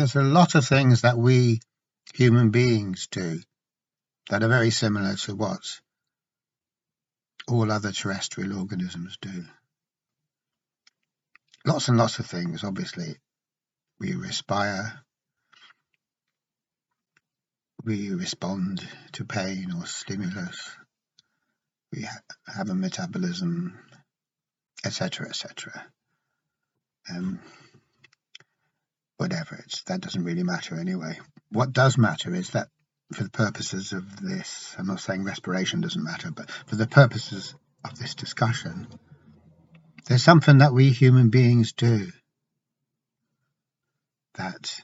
there's a lot of things that we human beings do that are very similar to what all other terrestrial organisms do. Lots and lots of things, obviously. We respire, we respond to pain or stimulus, we ha have a metabolism, etc., etc. Um, whatever, it's, that doesn't really matter anyway. What does matter is that for the purposes of this, I'm not saying respiration doesn't matter, but for the purposes of this discussion, there's something that we human beings do that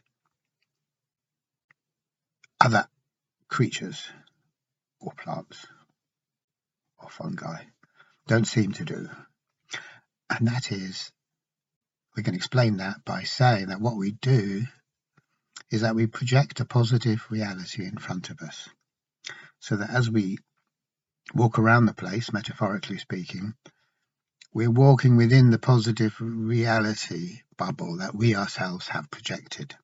other creatures or plants or fungi don't seem to do. And that is, we can explain that by saying that what we do is that we project a positive reality in front of us. So that as we walk around the place, metaphorically speaking, we're walking within the positive reality bubble that we ourselves have projected.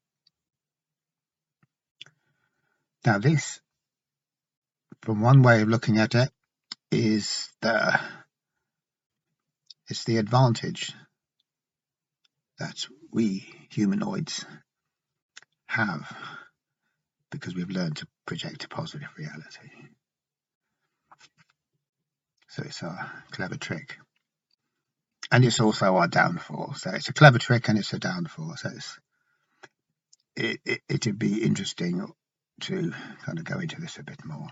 Now, this, from one way of looking at it, is the it's the advantage that we humanoids have because we've learned to project a positive reality. So it's a clever trick. And it's also our downfall. So it's a clever trick and it's a downfall. So it's, it, it, it'd be interesting to kind of go into this a bit more.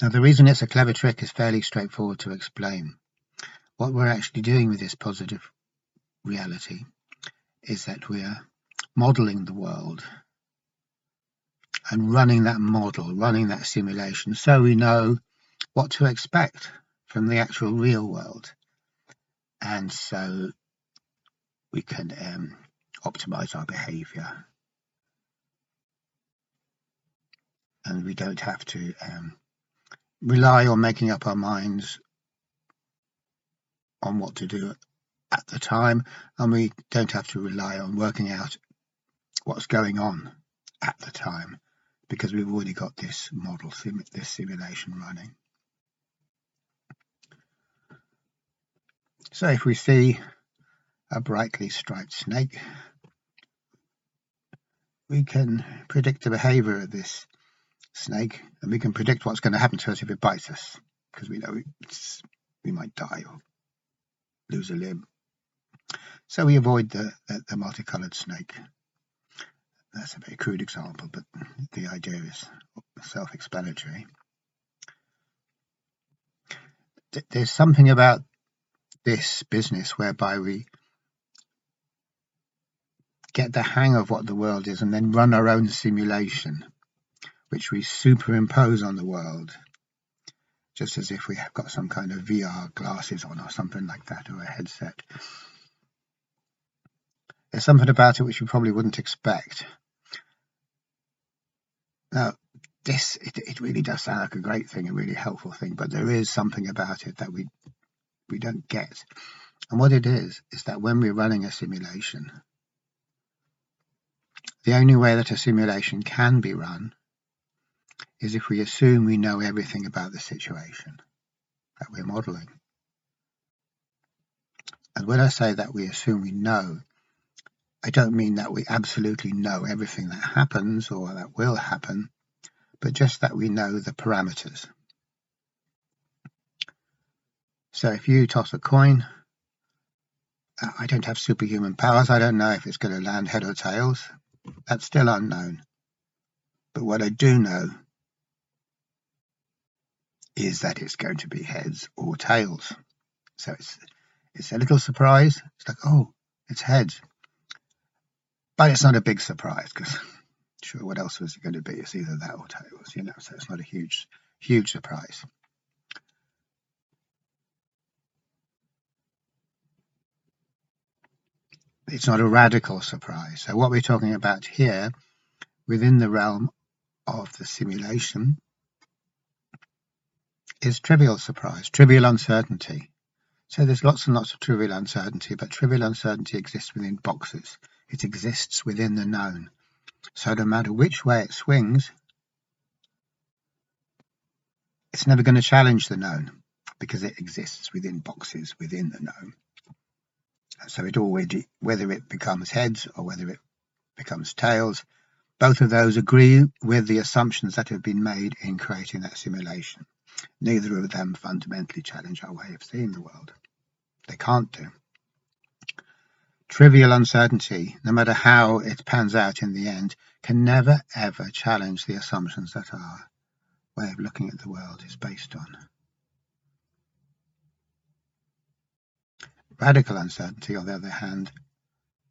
Now, the reason it's a clever trick is fairly straightforward to explain. What we're actually doing with this positive reality is that we're modeling the world and running that model, running that simulation, so we know what to expect from the actual real world. And so we can um, optimize our behavior. And we don't have to um, rely on making up our minds on what to do at the time, and we don't have to rely on working out what's going on at the time because we've already got this model, this simulation running. So if we see a brightly striped snake, we can predict the behavior of this snake and we can predict what's going to happen to us if it bites us because we know we might die or lose a limb. So we avoid the, the, the multicolored snake. That's a very crude example, but the idea is self-explanatory. There's something about this business whereby we get the hang of what the world is and then run our own simulation which we superimpose on the world, just as if we have got some kind of VR glasses on or something like that, or a headset. There's something about it which you probably wouldn't expect. Now, this, it, it really does sound like a great thing, a really helpful thing, but there is something about it that we, we don't get. And what it is, is that when we're running a simulation, the only way that a simulation can be run is if we assume we know everything about the situation that we're modeling. And when I say that we assume we know, I don't mean that we absolutely know everything that happens or that will happen, but just that we know the parameters. So if you toss a coin, uh, I don't have superhuman powers. I don't know if it's going to land head or tails. That's still unknown. But what I do know is that it's going to be heads or tails. So it's it's a little surprise. It's like, oh, it's heads. But it's not a big surprise because sure, what else was it going to be? It's either that or tails, you know, so it's not a huge, huge surprise. It's not a radical surprise. So what we're talking about here within the realm of the simulation is trivial surprise, trivial uncertainty. So there's lots and lots of trivial uncertainty, but trivial uncertainty exists within boxes. It exists within the known. So no matter which way it swings, it's never going to challenge the known because it exists within boxes within the known. So it already, whether it becomes heads or whether it becomes tails, both of those agree with the assumptions that have been made in creating that simulation. Neither of them fundamentally challenge our way of seeing the world. They can't do. Trivial uncertainty, no matter how it pans out in the end, can never ever challenge the assumptions that our way of looking at the world is based on. Radical uncertainty, on the other hand,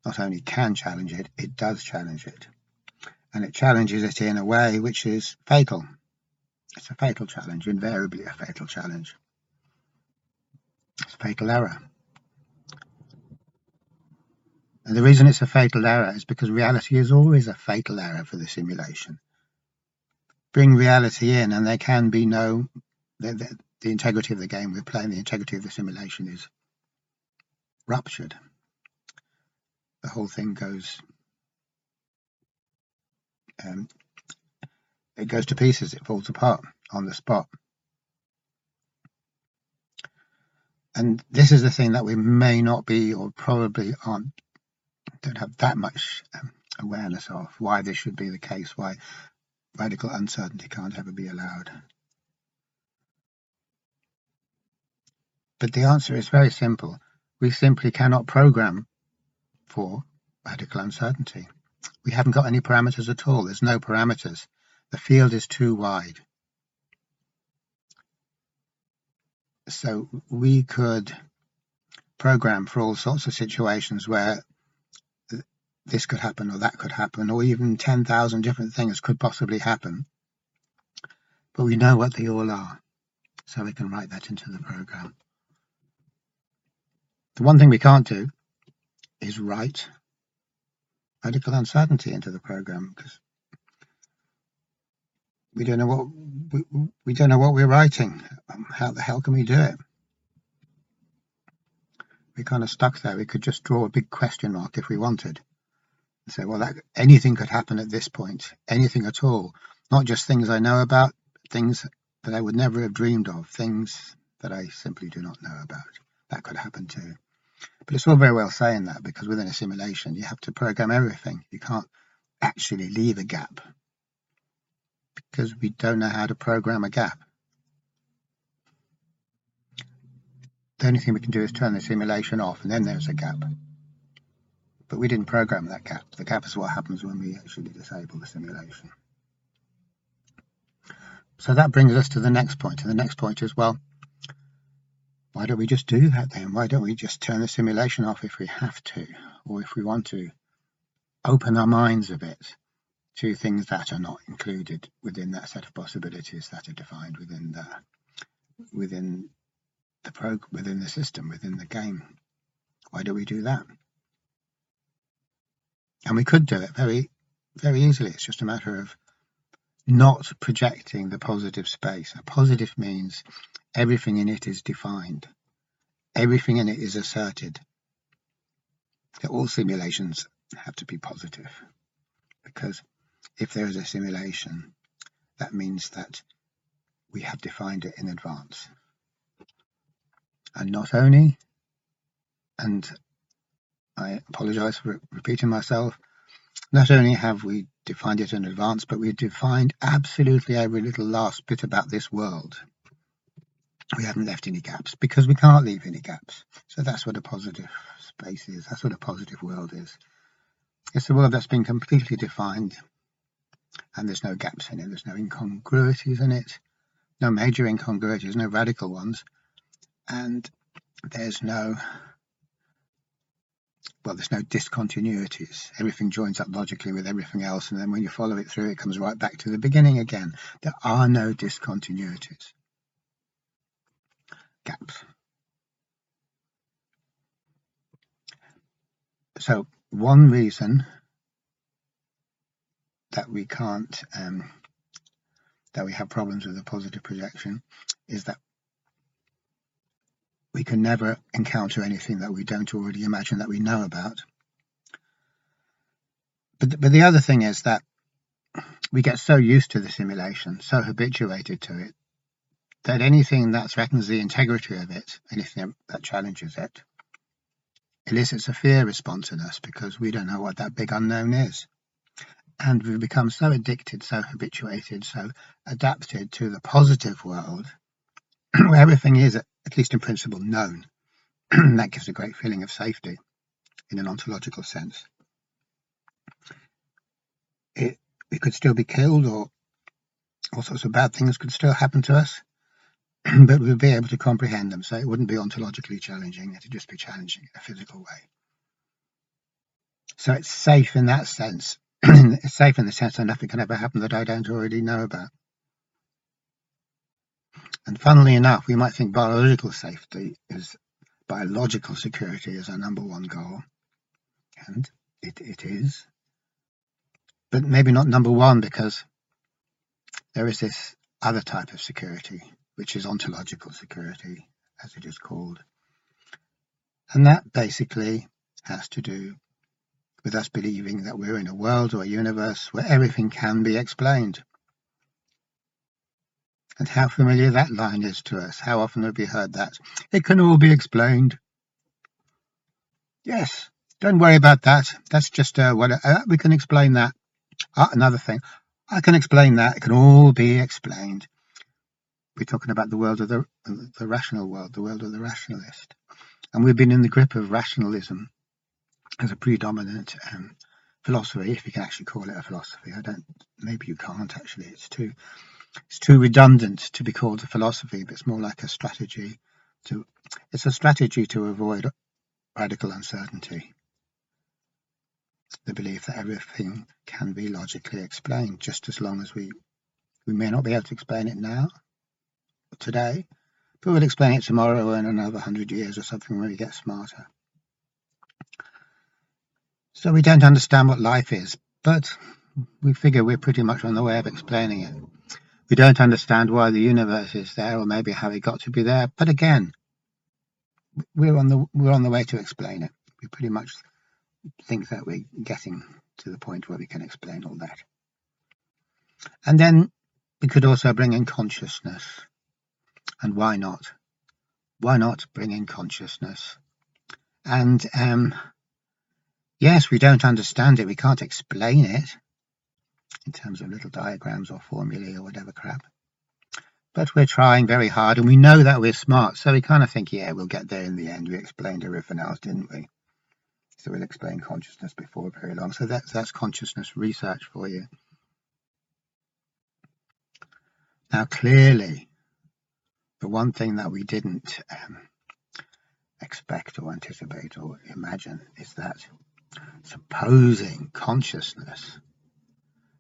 not only can challenge it, it does challenge it. And it challenges it in a way which is fatal. It's a fatal challenge, invariably a fatal challenge. It's a fatal error. And the reason it's a fatal error is because reality is always a fatal error for the simulation. Bring reality in, and there can be no. The, the, the integrity of the game we're playing, the integrity of the simulation is ruptured. The whole thing goes um, it goes to pieces, it falls apart on the spot. And this is the thing that we may not be or probably aren't don't have that much um, awareness of why this should be the case, why radical uncertainty can't ever be allowed. But the answer is very simple we simply cannot program for radical uncertainty. We haven't got any parameters at all. There's no parameters. The field is too wide. So we could program for all sorts of situations where this could happen or that could happen, or even 10,000 different things could possibly happen. But we know what they all are, so we can write that into the program. The one thing we can't do is write radical uncertainty into the program because we don't know what we, we don't know what we're writing. Um, how the hell can we do it? We're kind of stuck there. We could just draw a big question mark if we wanted and say, well, that, anything could happen at this point, anything at all. Not just things I know about, things that I would never have dreamed of, things that I simply do not know about. That could happen too. But it's all very well saying that because within a simulation, you have to program everything. You can't actually leave a gap because we don't know how to program a gap. The only thing we can do is turn the simulation off and then there's a gap. But we didn't program that gap. The gap is what happens when we actually disable the simulation. So that brings us to the next point. And the next point is, well, why don't we just do that then? Why don't we just turn the simulation off if we have to, or if we want to open our minds a bit to things that are not included within that set of possibilities that are defined within the within the prog within the system, within the game. Why do we do that? And we could do it very, very easily. It's just a matter of not projecting the positive space. A positive means everything in it is defined. Everything in it is asserted. That all simulations have to be positive because if there is a simulation, that means that we have defined it in advance. And not only, and I apologize for repeating myself, not only have we defined it in advance, but we've defined absolutely every little last bit about this world we haven't left any gaps because we can't leave any gaps. So that's what a positive space is. That's what a positive world is. It's a world that's been completely defined and there's no gaps in it. There's no incongruities in it, no major incongruities, no radical ones. And there's no, well, there's no discontinuities. Everything joins up logically with everything else. And then when you follow it through, it comes right back to the beginning again. There are no discontinuities gaps. So one reason that we can't, um, that we have problems with a positive projection is that we can never encounter anything that we don't already imagine that we know about. but but the other thing is that we get so used to the simulation, so habituated to it, that anything that threatens the integrity of it, anything that challenges it, elicits a fear response in us because we don't know what that big unknown is. And we've become so addicted, so habituated, so adapted to the positive world where everything is, at least in principle, known. that gives a great feeling of safety in an ontological sense. It, we could still be killed or all sorts of bad things could still happen to us, but we'd be able to comprehend them. So it wouldn't be ontologically challenging, it'd just be challenging in a physical way. So it's safe in that sense. safe in the sense that nothing can ever happen that I don't already know about. And funnily enough, we might think biological safety is biological security is our number one goal. And it, it is. But maybe not number one because there is this other type of security, which is ontological security, as it is called. And that basically has to do with us believing that we're in a world or a universe where everything can be explained. And how familiar that line is to us. How often have we heard that? It can all be explained. Yes, don't worry about that. That's just uh, what uh, we can explain that. Ah, another thing. I can explain that. It can all be explained. We're talking about the world of the, the rational world, the world of the rationalist. And we've been in the grip of rationalism as a predominant um, philosophy, if you can actually call it a philosophy. I don't, maybe you can't actually. It's too, it's too redundant to be called a philosophy, but it's more like a strategy to, it's a strategy to avoid radical uncertainty. The belief that everything can be logically explained, just as long as we, we may not be able to explain it now, today, but we'll explain it tomorrow or in another hundred years or something when we get smarter. So we don't understand what life is, but we figure we're pretty much on the way of explaining it. We don't understand why the universe is there or maybe how it got to be there, but again, we're on the we're on the way to explain it. We pretty much think that we're getting to the point where we can explain all that. And then we could also bring in consciousness. And why not? Why not bring in consciousness? And um, Yes, we don't understand it. We can't explain it in terms of little diagrams or formulae or whatever crap. But we're trying very hard and we know that we're smart. So we kind of think, yeah, we'll get there in the end. We explained everything else, didn't we? So we'll explain consciousness before very long. So that's, that's consciousness research for you. Now, clearly, the one thing that we didn't um, expect or anticipate or imagine is that supposing consciousness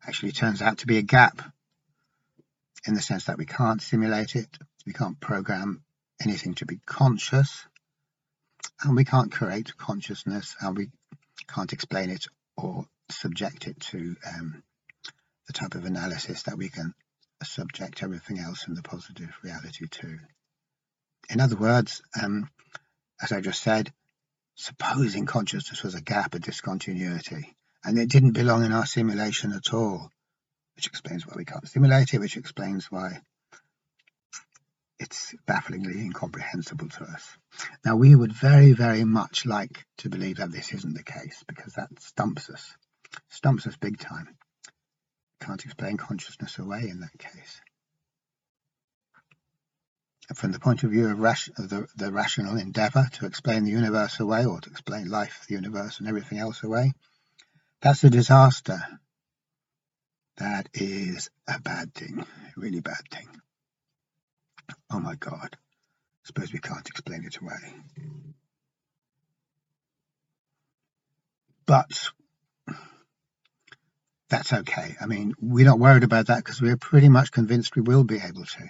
actually turns out to be a gap in the sense that we can't simulate it, we can't program anything to be conscious, and we can't create consciousness, and we can't explain it or subject it to um, the type of analysis that we can subject everything else in the positive reality to. In other words, um, as I just said, supposing consciousness was a gap, a discontinuity, and it didn't belong in our simulation at all, which explains why we can't simulate it, which explains why it's bafflingly incomprehensible to us. Now, we would very, very much like to believe that this isn't the case because that stumps us, stumps us big time. Can't explain consciousness away in that case from the point of view of, of the, the, rational endeavor to explain the universe away or to explain life, the universe, and everything else away, that's a disaster. That is a bad thing, a really bad thing. Oh my God. Suppose we can't explain it away. But that's okay. I mean, we're not worried about that because we're pretty much convinced we will be able to.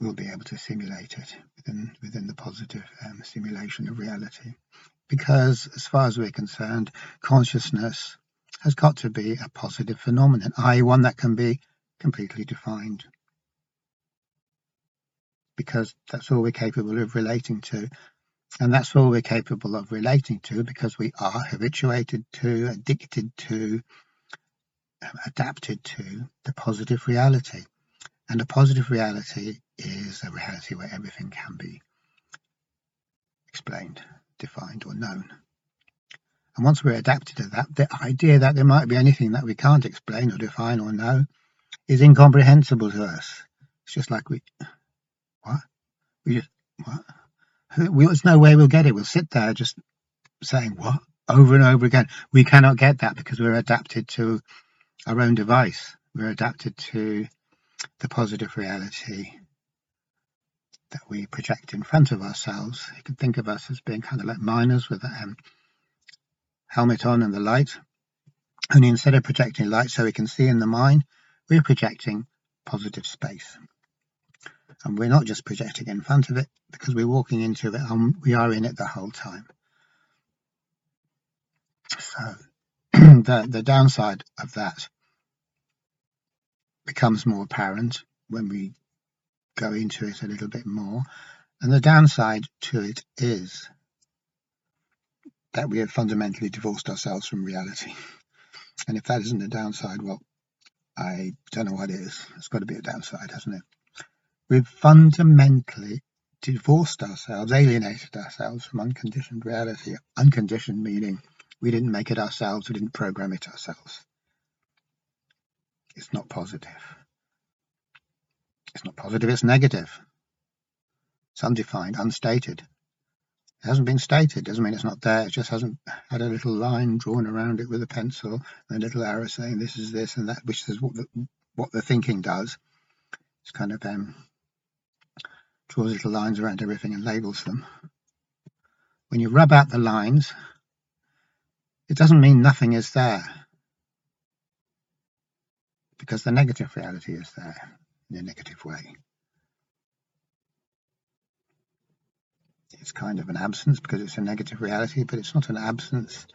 We'll be able to simulate it within within the positive um, simulation of reality. Because as far as we're concerned, consciousness has got to be a positive phenomenon, i.e. one that can be completely defined. Because that's all we're capable of relating to. And that's all we're capable of relating to because we are habituated to, addicted to, um, adapted to the positive reality. And a positive reality is a reality where everything can be explained, defined, or known. And once we're adapted to that, the idea that there might be anything that we can't explain or define or know is incomprehensible to us. It's just like we, what? We just, what? There's no way we'll get it. We'll sit there just saying what over and over again. We cannot get that because we're adapted to our own device. We're adapted to the positive reality that we project in front of ourselves. You can think of us as being kind of like miners with um, helmet on and the light. Only instead of projecting light so we can see in the mine, we're projecting positive space. And we're not just projecting in front of it because we're walking into it and we are in it the whole time. So the, the downside of that becomes more apparent when we go into it a little bit more. And the downside to it is that we have fundamentally divorced ourselves from reality. And if that isn't a downside, well, I don't know what is. It's got to be a downside, hasn't it? We've fundamentally divorced ourselves, alienated ourselves from unconditioned reality. Unconditioned meaning we didn't make it ourselves, we didn't program it ourselves. It's not positive. It's not positive, it's negative. It's undefined, unstated. It hasn't been stated, doesn't mean it's not there. It just hasn't had a little line drawn around it with a pencil and a little arrow saying this is this and that, which is what the, what the thinking does. It's kind of um, draws little lines around everything and labels them. When you rub out the lines, it doesn't mean nothing is there because the negative reality is there in a negative way. it's kind of an absence because it's a negative reality, but it's not an absence.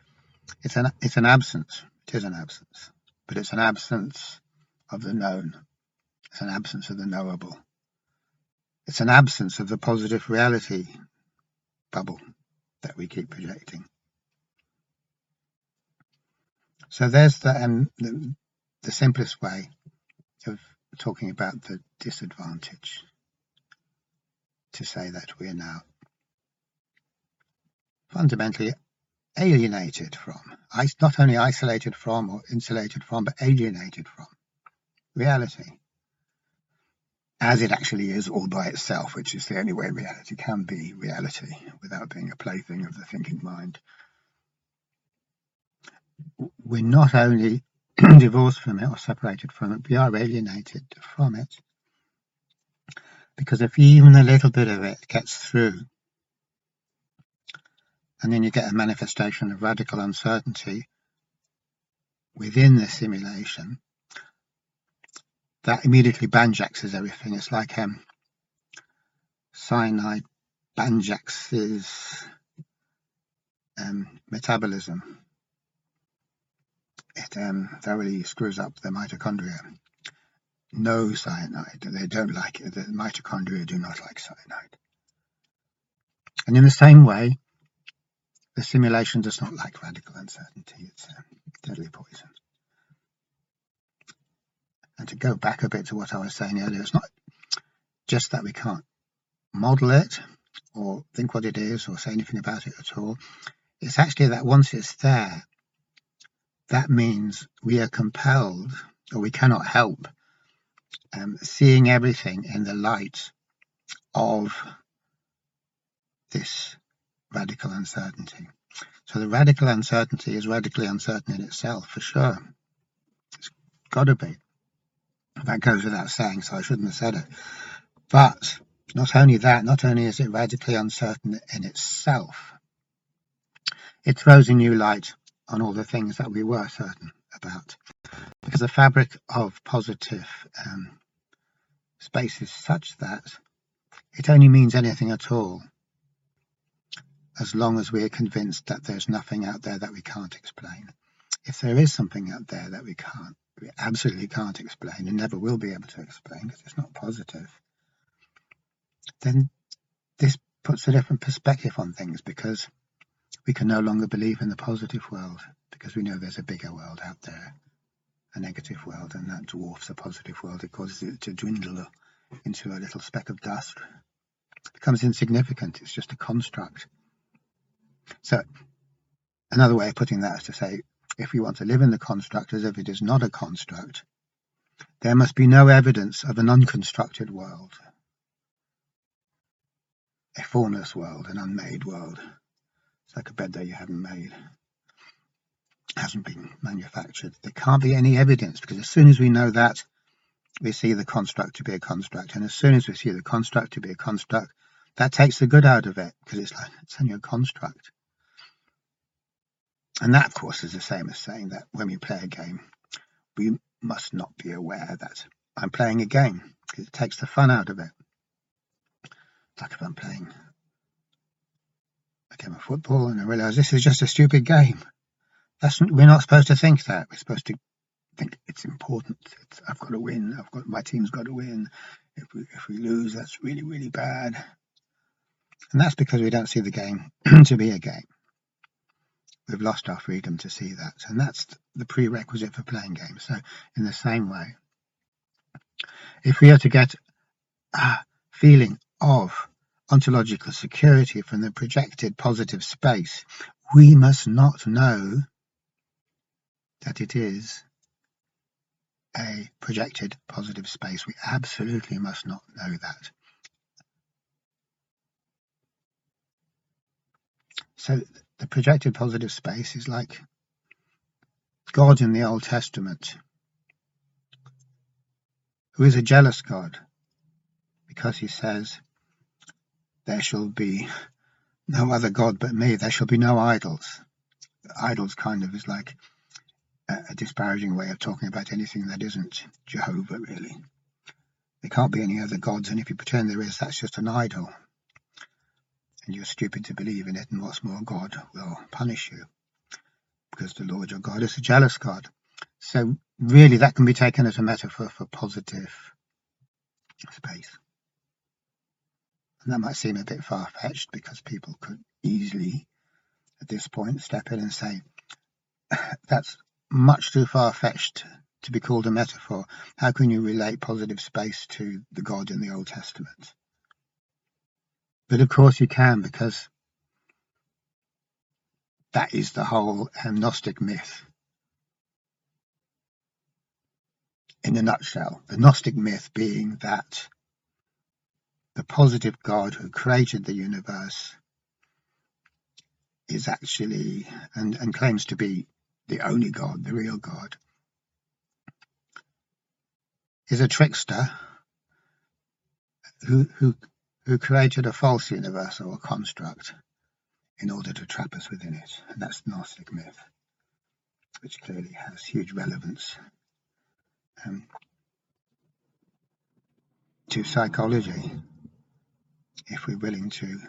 It's an it's an absence. It is an absence, but it's an absence of the known. It's an absence of the knowable. It's an absence of the positive reality bubble that we keep projecting. So there's the, um, the, the simplest way of talking about the disadvantage to say that we are now fundamentally alienated from, not only isolated from or insulated from, but alienated from reality as it actually is all by itself, which is the only way reality can be reality without being a plaything of the thinking mind. We're not only divorced from it or separated from it, we are alienated from it. Because if even a little bit of it gets through and then you get a manifestation of radical uncertainty within the simulation that immediately banjaxes everything. It's like um, cyanide banjaxes um, metabolism. It um, thoroughly screws up the mitochondria. No cyanide. They don't like it. The mitochondria do not like cyanide. And in the same way, the simulation does not like radical uncertainty. It's a deadly poison. And to go back a bit to what I was saying earlier, it's not just that we can't model it or think what it is or say anything about it at all. It's actually that once it's there, that means we are compelled or we cannot help um, seeing everything in the light of this radical uncertainty. So the radical uncertainty is radically uncertain in itself, for sure. It's got to be. That goes without saying, so I shouldn't have said it. But not only that, not only is it radically uncertain in itself, it throws a new light on all the things that we were certain about. Because the fabric of positive um, space is such that it only means anything at all as long as we are convinced that there's nothing out there that we can't explain. If there is something out there that we can't, we absolutely can't explain and never will be able to explain because it's not positive, then this puts a different perspective on things because we can no longer believe in the positive world because we know there's a bigger world out there, a negative world, and that dwarfs the positive world. It causes it to dwindle into a little speck of dust. It becomes insignificant. It's just a construct. So another way of putting that is to say, if we want to live in the construct as if it is not a construct, there must be no evidence of an unconstructed world, a formless world, an unmade world. It's like a bed that you haven't made, hasn't been manufactured. There can't be any evidence because as soon as we know that, we see the construct to be a construct. And as soon as we see the construct to be a construct, that takes the good out of it because it's like it's only a construct. And that, of course, is the same as saying that when we play a game, we must not be aware that I'm playing a game because it takes the fun out of it. It's like if I'm playing game of football and I realize this is just a stupid game. That's we're not supposed to think that. We're supposed to think it's important. It's, I've got to win. I've got my team's got to win. If we if we lose, that's really really bad. And that's because we don't see the game to be a game. We've lost our freedom to see that, and that's the prerequisite for playing games. So, in the same way, if we are to get a feeling of ontological security from the projected positive space, we must not know that it is a projected positive space. We absolutely must not know that. So the projected positive space is like God in the Old Testament, who is a jealous God, because he says, There shall be no other God but me, there shall be no idols. Idols kind of is like a disparaging way of talking about anything that isn't Jehovah, really. There can't be any other gods, and if you pretend there is, that's just an idol. And you're stupid to believe in it, and what's more, God will punish you because the Lord your God is a jealous God. So, really, that can be taken as a metaphor for positive space. And that might seem a bit far fetched because people could easily, at this point, step in and say, that's much too far-fetched to be called a metaphor. How can you relate positive space to the God in the Old Testament? But of course you can, because that is the whole um, Gnostic myth. In a nutshell, the Gnostic myth being that the positive God who created the universe is actually and, and claims to be the only God, the real God, is a trickster who, who, who created a false universe or a construct in order to trap us within it. And that's the Gnostic myth, which clearly has huge relevance um, to psychology if we're willing to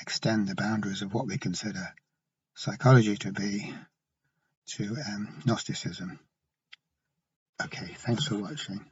extend the boundaries of what we consider psychology to be to um, Gnosticism. Okay, thanks for watching.